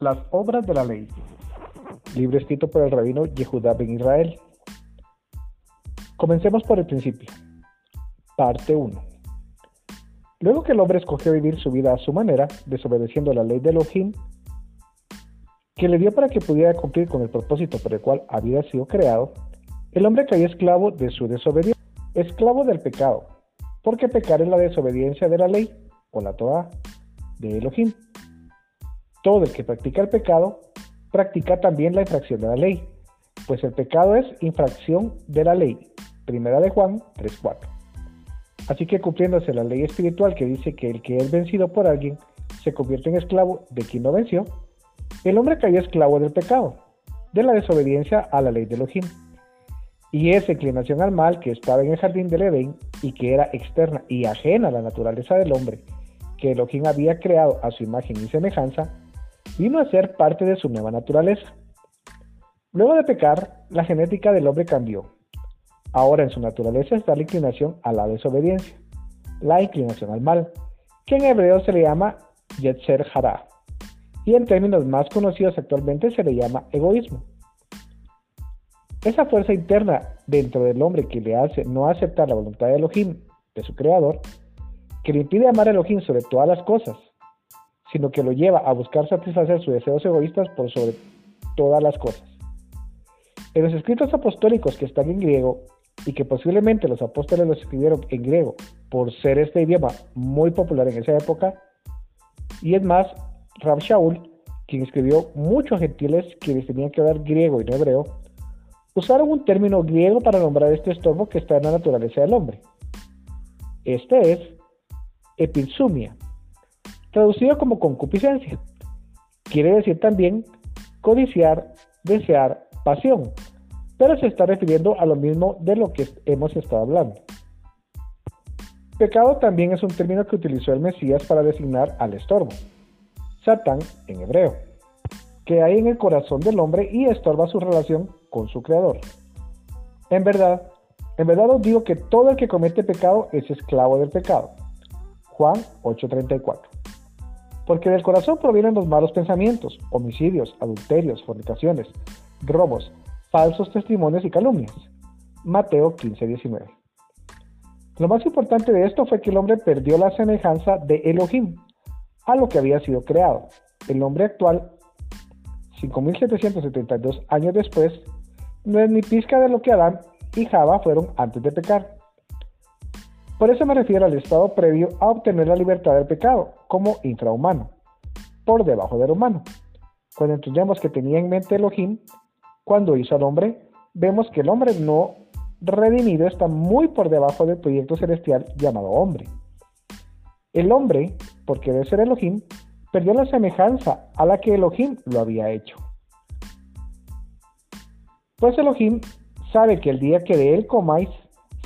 Las obras de la ley. Libro escrito por el rabino Yehudá ben Israel. Comencemos por el principio. Parte 1. Luego que el hombre escogió vivir su vida a su manera, desobedeciendo la ley de Elohim, que le dio para que pudiera cumplir con el propósito por el cual había sido creado, el hombre cayó esclavo de su desobediencia, esclavo del pecado, porque pecar es la desobediencia de la ley, o la Torah, de Elohim. Todo el que practica el pecado, practica también la infracción de la ley, pues el pecado es infracción de la ley. Primera de Juan 3.4. Así que cumpliéndose la ley espiritual que dice que el que es vencido por alguien se convierte en esclavo de quien no venció, el hombre cayó esclavo del pecado, de la desobediencia a la ley de Elohim. Y esa inclinación al mal que estaba en el jardín del Edén y que era externa y ajena a la naturaleza del hombre, que Elohim había creado a su imagen y semejanza, vino a ser parte de su nueva naturaleza. Luego de pecar, la genética del hombre cambió. Ahora en su naturaleza está la inclinación a la desobediencia, la inclinación al mal, que en hebreo se le llama Yetzer Hara, y en términos más conocidos actualmente se le llama egoísmo. Esa fuerza interna dentro del hombre que le hace no aceptar la voluntad de Elohim, de su creador, que le impide amar a Elohim sobre todas las cosas, sino que lo lleva a buscar satisfacer sus deseos egoístas por sobre todas las cosas. En los escritos apostólicos que están en griego y que posiblemente los apóstoles los escribieron en griego por ser este idioma muy popular en esa época, y es más, Rab Shaul, quien escribió muchos gentiles quienes tenían que hablar griego y no hebreo, usaron un término griego para nombrar este estorbo que está en la naturaleza del hombre. Este es epinsumia, traducido como concupiscencia. Quiere decir también codiciar, desear, pasión, pero se está refiriendo a lo mismo de lo que hemos estado hablando. Pecado también es un término que utilizó el Mesías para designar al estorbo, Satán en hebreo, que hay en el corazón del hombre y estorba su relación con su creador. En verdad, en verdad os digo que todo el que comete pecado es esclavo del pecado. Juan 8:34. Porque del corazón provienen los malos pensamientos, homicidios, adulterios, fornicaciones, robos, falsos testimonios y calumnias. Mateo 15:19. Lo más importante de esto fue que el hombre perdió la semejanza de Elohim a lo que había sido creado. El hombre actual, 5.772 años después, no es ni pizca de lo que Adán y Java fueron antes de pecar. Por eso me refiero al estado previo a obtener la libertad del pecado, como infrahumano, por debajo del humano. Cuando entendemos que tenía en mente Elohim, cuando hizo al hombre, vemos que el hombre no redimido está muy por debajo del proyecto celestial llamado hombre. El hombre, porque debe ser Elohim, perdió la semejanza a la que Elohim lo había hecho. Pues Elohim sabe que el día que de él comáis,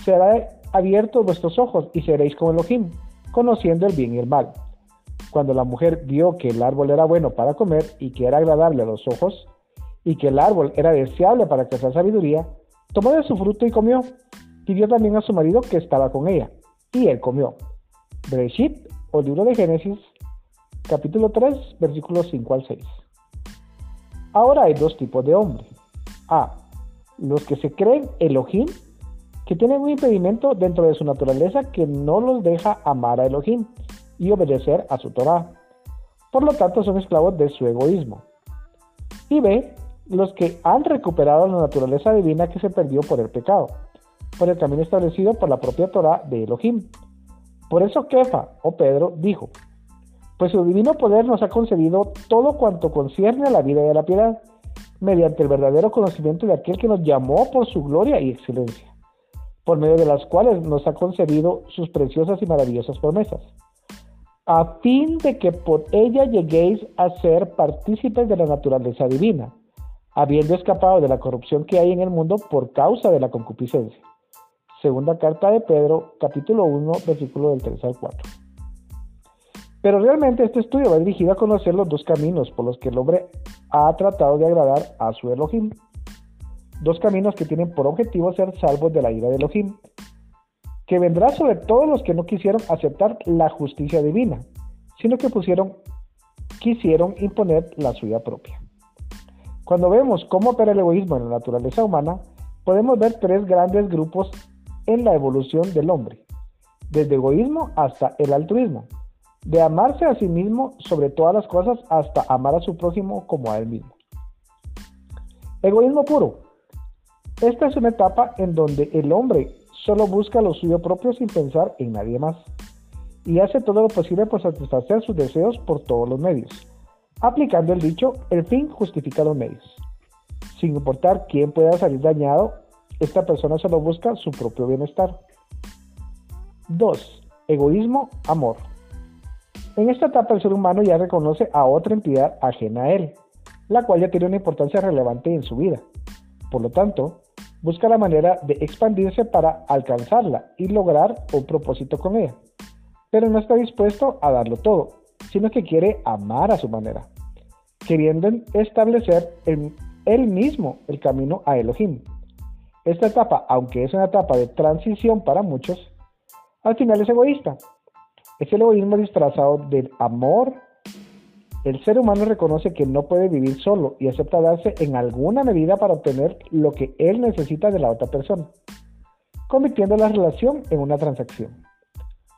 será abiertos vuestros ojos y seréis como Elohim, conociendo el bien y el mal. Cuando la mujer vio que el árbol era bueno para comer y que era agradable a los ojos, y que el árbol era deseable para crecer sabiduría, tomó de su fruto y comió, dio también a su marido que estaba con ella, y él comió. Bereshit, o libro de Génesis, capítulo 3, versículos 5 al 6. Ahora hay dos tipos de hombres. A. Los que se creen Elohim que tienen un impedimento dentro de su naturaleza que no los deja amar a Elohim y obedecer a su Torah. Por lo tanto, son esclavos de su egoísmo. Y B, los que han recuperado la naturaleza divina que se perdió por el pecado, por el camino establecido por la propia Torah de Elohim. Por eso Kefa, o Pedro, dijo, pues su divino poder nos ha concedido todo cuanto concierne a la vida y a la piedad, mediante el verdadero conocimiento de aquel que nos llamó por su gloria y excelencia por medio de las cuales nos ha concedido sus preciosas y maravillosas promesas, a fin de que por ella lleguéis a ser partícipes de la naturaleza divina, habiendo escapado de la corrupción que hay en el mundo por causa de la concupiscencia. Segunda carta de Pedro, capítulo 1, versículo del 3 al 4. Pero realmente este estudio va dirigido a conocer los dos caminos por los que el hombre ha tratado de agradar a su Elohim dos caminos que tienen por objetivo ser salvos de la ira de Elohim, que vendrá sobre todos los que no quisieron aceptar la justicia divina, sino que pusieron quisieron imponer la suya propia. Cuando vemos cómo opera el egoísmo en la naturaleza humana, podemos ver tres grandes grupos en la evolución del hombre, desde egoísmo hasta el altruismo, de amarse a sí mismo sobre todas las cosas hasta amar a su prójimo como a él mismo. Egoísmo puro. Esta es una etapa en donde el hombre solo busca lo suyo propio sin pensar en nadie más y hace todo lo posible por satisfacer sus deseos por todos los medios, aplicando el dicho, el fin justifica los medios. Sin importar quién pueda salir dañado, esta persona solo busca su propio bienestar. 2. Egoísmo, amor. En esta etapa el ser humano ya reconoce a otra entidad ajena a él, la cual ya tiene una importancia relevante en su vida. Por lo tanto, busca la manera de expandirse para alcanzarla y lograr un propósito con ella. Pero no está dispuesto a darlo todo, sino que quiere amar a su manera, queriendo establecer en él mismo el camino a Elohim. Esta etapa, aunque es una etapa de transición para muchos, al final es egoísta, es el egoísmo disfrazado del amor. El ser humano reconoce que no puede vivir solo y acepta darse en alguna medida para obtener lo que él necesita de la otra persona, convirtiendo la relación en una transacción.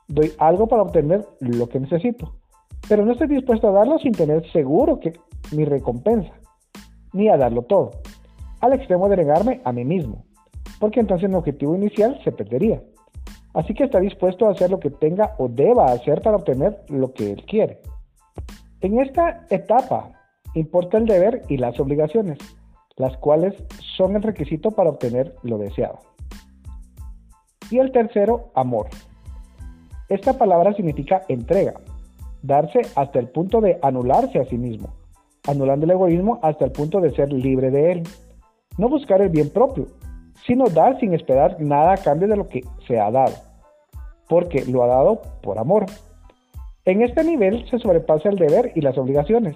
Doy algo para obtener lo que necesito, pero no estoy dispuesto a darlo sin tener seguro que mi recompensa, ni a darlo todo, al extremo de negarme a mí mismo, porque entonces mi objetivo inicial se perdería así que está dispuesto a hacer lo que tenga o deba hacer para obtener lo que él quiere. En esta etapa importa el deber y las obligaciones, las cuales son el requisito para obtener lo deseado. Y el tercero, amor. Esta palabra significa entrega, darse hasta el punto de anularse a sí mismo, anulando el egoísmo hasta el punto de ser libre de él. No buscar el bien propio, sino dar sin esperar nada a cambio de lo que se ha dado, porque lo ha dado por amor. En este nivel se sobrepasa el deber y las obligaciones,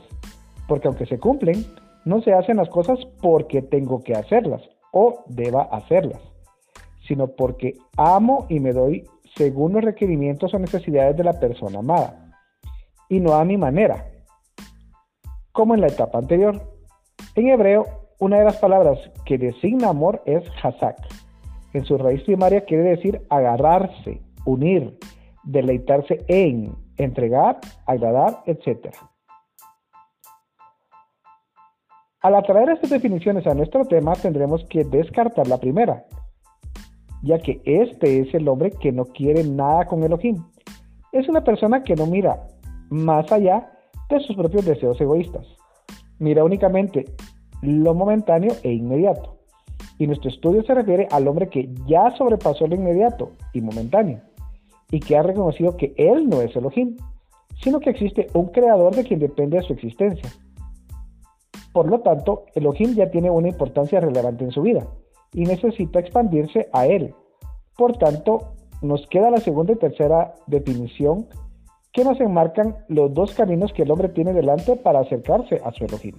porque aunque se cumplen, no se hacen las cosas porque tengo que hacerlas o deba hacerlas, sino porque amo y me doy según los requerimientos o necesidades de la persona amada, y no a mi manera, como en la etapa anterior. En hebreo, una de las palabras que designa amor es hazak. En su raíz primaria quiere decir agarrarse, unir, deleitarse en, entregar, agradar, etc. Al atraer estas definiciones a nuestro tema tendremos que descartar la primera, ya que este es el hombre que no quiere nada con Elohim. Es una persona que no mira más allá de sus propios deseos egoístas. Mira únicamente lo momentáneo e inmediato. Y nuestro estudio se refiere al hombre que ya sobrepasó lo inmediato y momentáneo y que ha reconocido que él no es Elohim, sino que existe un creador de quien depende de su existencia. Por lo tanto, Elohim ya tiene una importancia relevante en su vida y necesita expandirse a él. Por tanto, nos queda la segunda y tercera definición que nos enmarcan los dos caminos que el hombre tiene delante para acercarse a su Elohim.